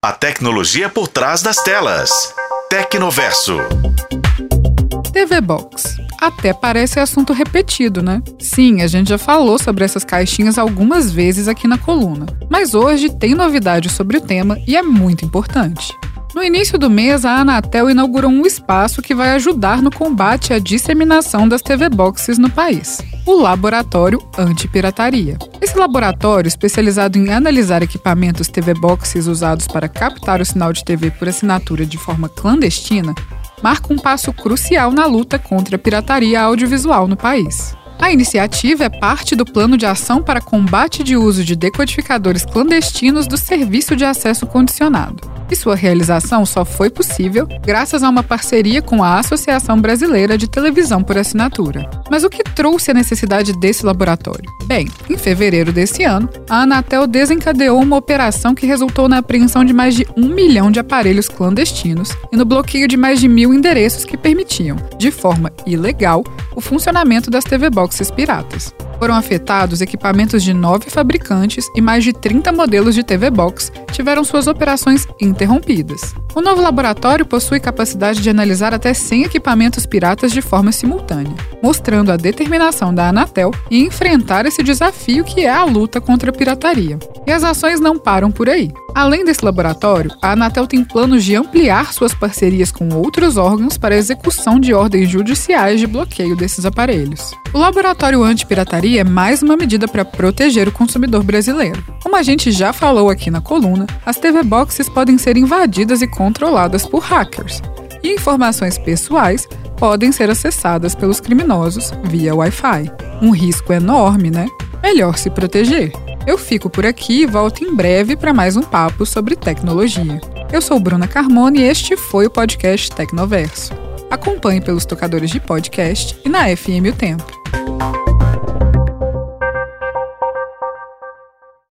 A tecnologia por trás das telas. Tecnoverso. TV Box. Até parece assunto repetido, né? Sim, a gente já falou sobre essas caixinhas algumas vezes aqui na coluna. Mas hoje tem novidade sobre o tema e é muito importante. No início do mês, a Anatel inaugurou um espaço que vai ajudar no combate à disseminação das TV Boxes no país o Laboratório Antipirataria. Esse laboratório, especializado em analisar equipamentos TV Boxes usados para captar o sinal de TV por assinatura de forma clandestina, marca um passo crucial na luta contra a pirataria audiovisual no país. A iniciativa é parte do Plano de Ação para Combate de Uso de Decodificadores Clandestinos do Serviço de Acesso Condicionado e sua realização só foi possível graças a uma parceria com a Associação Brasileira de Televisão por Assinatura. Mas o que trouxe a necessidade desse laboratório? Bem, em fevereiro desse ano, a Anatel desencadeou uma operação que resultou na apreensão de mais de um milhão de aparelhos clandestinos e no bloqueio de mais de mil endereços que permitiam, de forma ilegal, o funcionamento das TV Boxes piratas. Foram afetados equipamentos de nove fabricantes e mais de 30 modelos de TV Box tiveram suas operações interrompidas. O novo laboratório possui capacidade de analisar até 100 equipamentos piratas de forma simultânea, mostrando a determinação da Anatel em enfrentar esse desafio que é a luta contra a pirataria. E as ações não param por aí. Além desse laboratório, a Anatel tem planos de ampliar suas parcerias com outros órgãos para a execução de ordens judiciais de bloqueio desses aparelhos. O Laboratório Antipirataria é mais uma medida para proteger o consumidor brasileiro. Como a gente já falou aqui na coluna, as TV Boxes podem ser invadidas e controladas por hackers, e informações pessoais podem ser acessadas pelos criminosos via Wi-Fi. Um risco enorme, né? Melhor se proteger. Eu fico por aqui e volto em breve para mais um papo sobre tecnologia. Eu sou Bruna Carmona e este foi o podcast Tecnoverso. Acompanhe pelos tocadores de podcast e na FM O Tempo.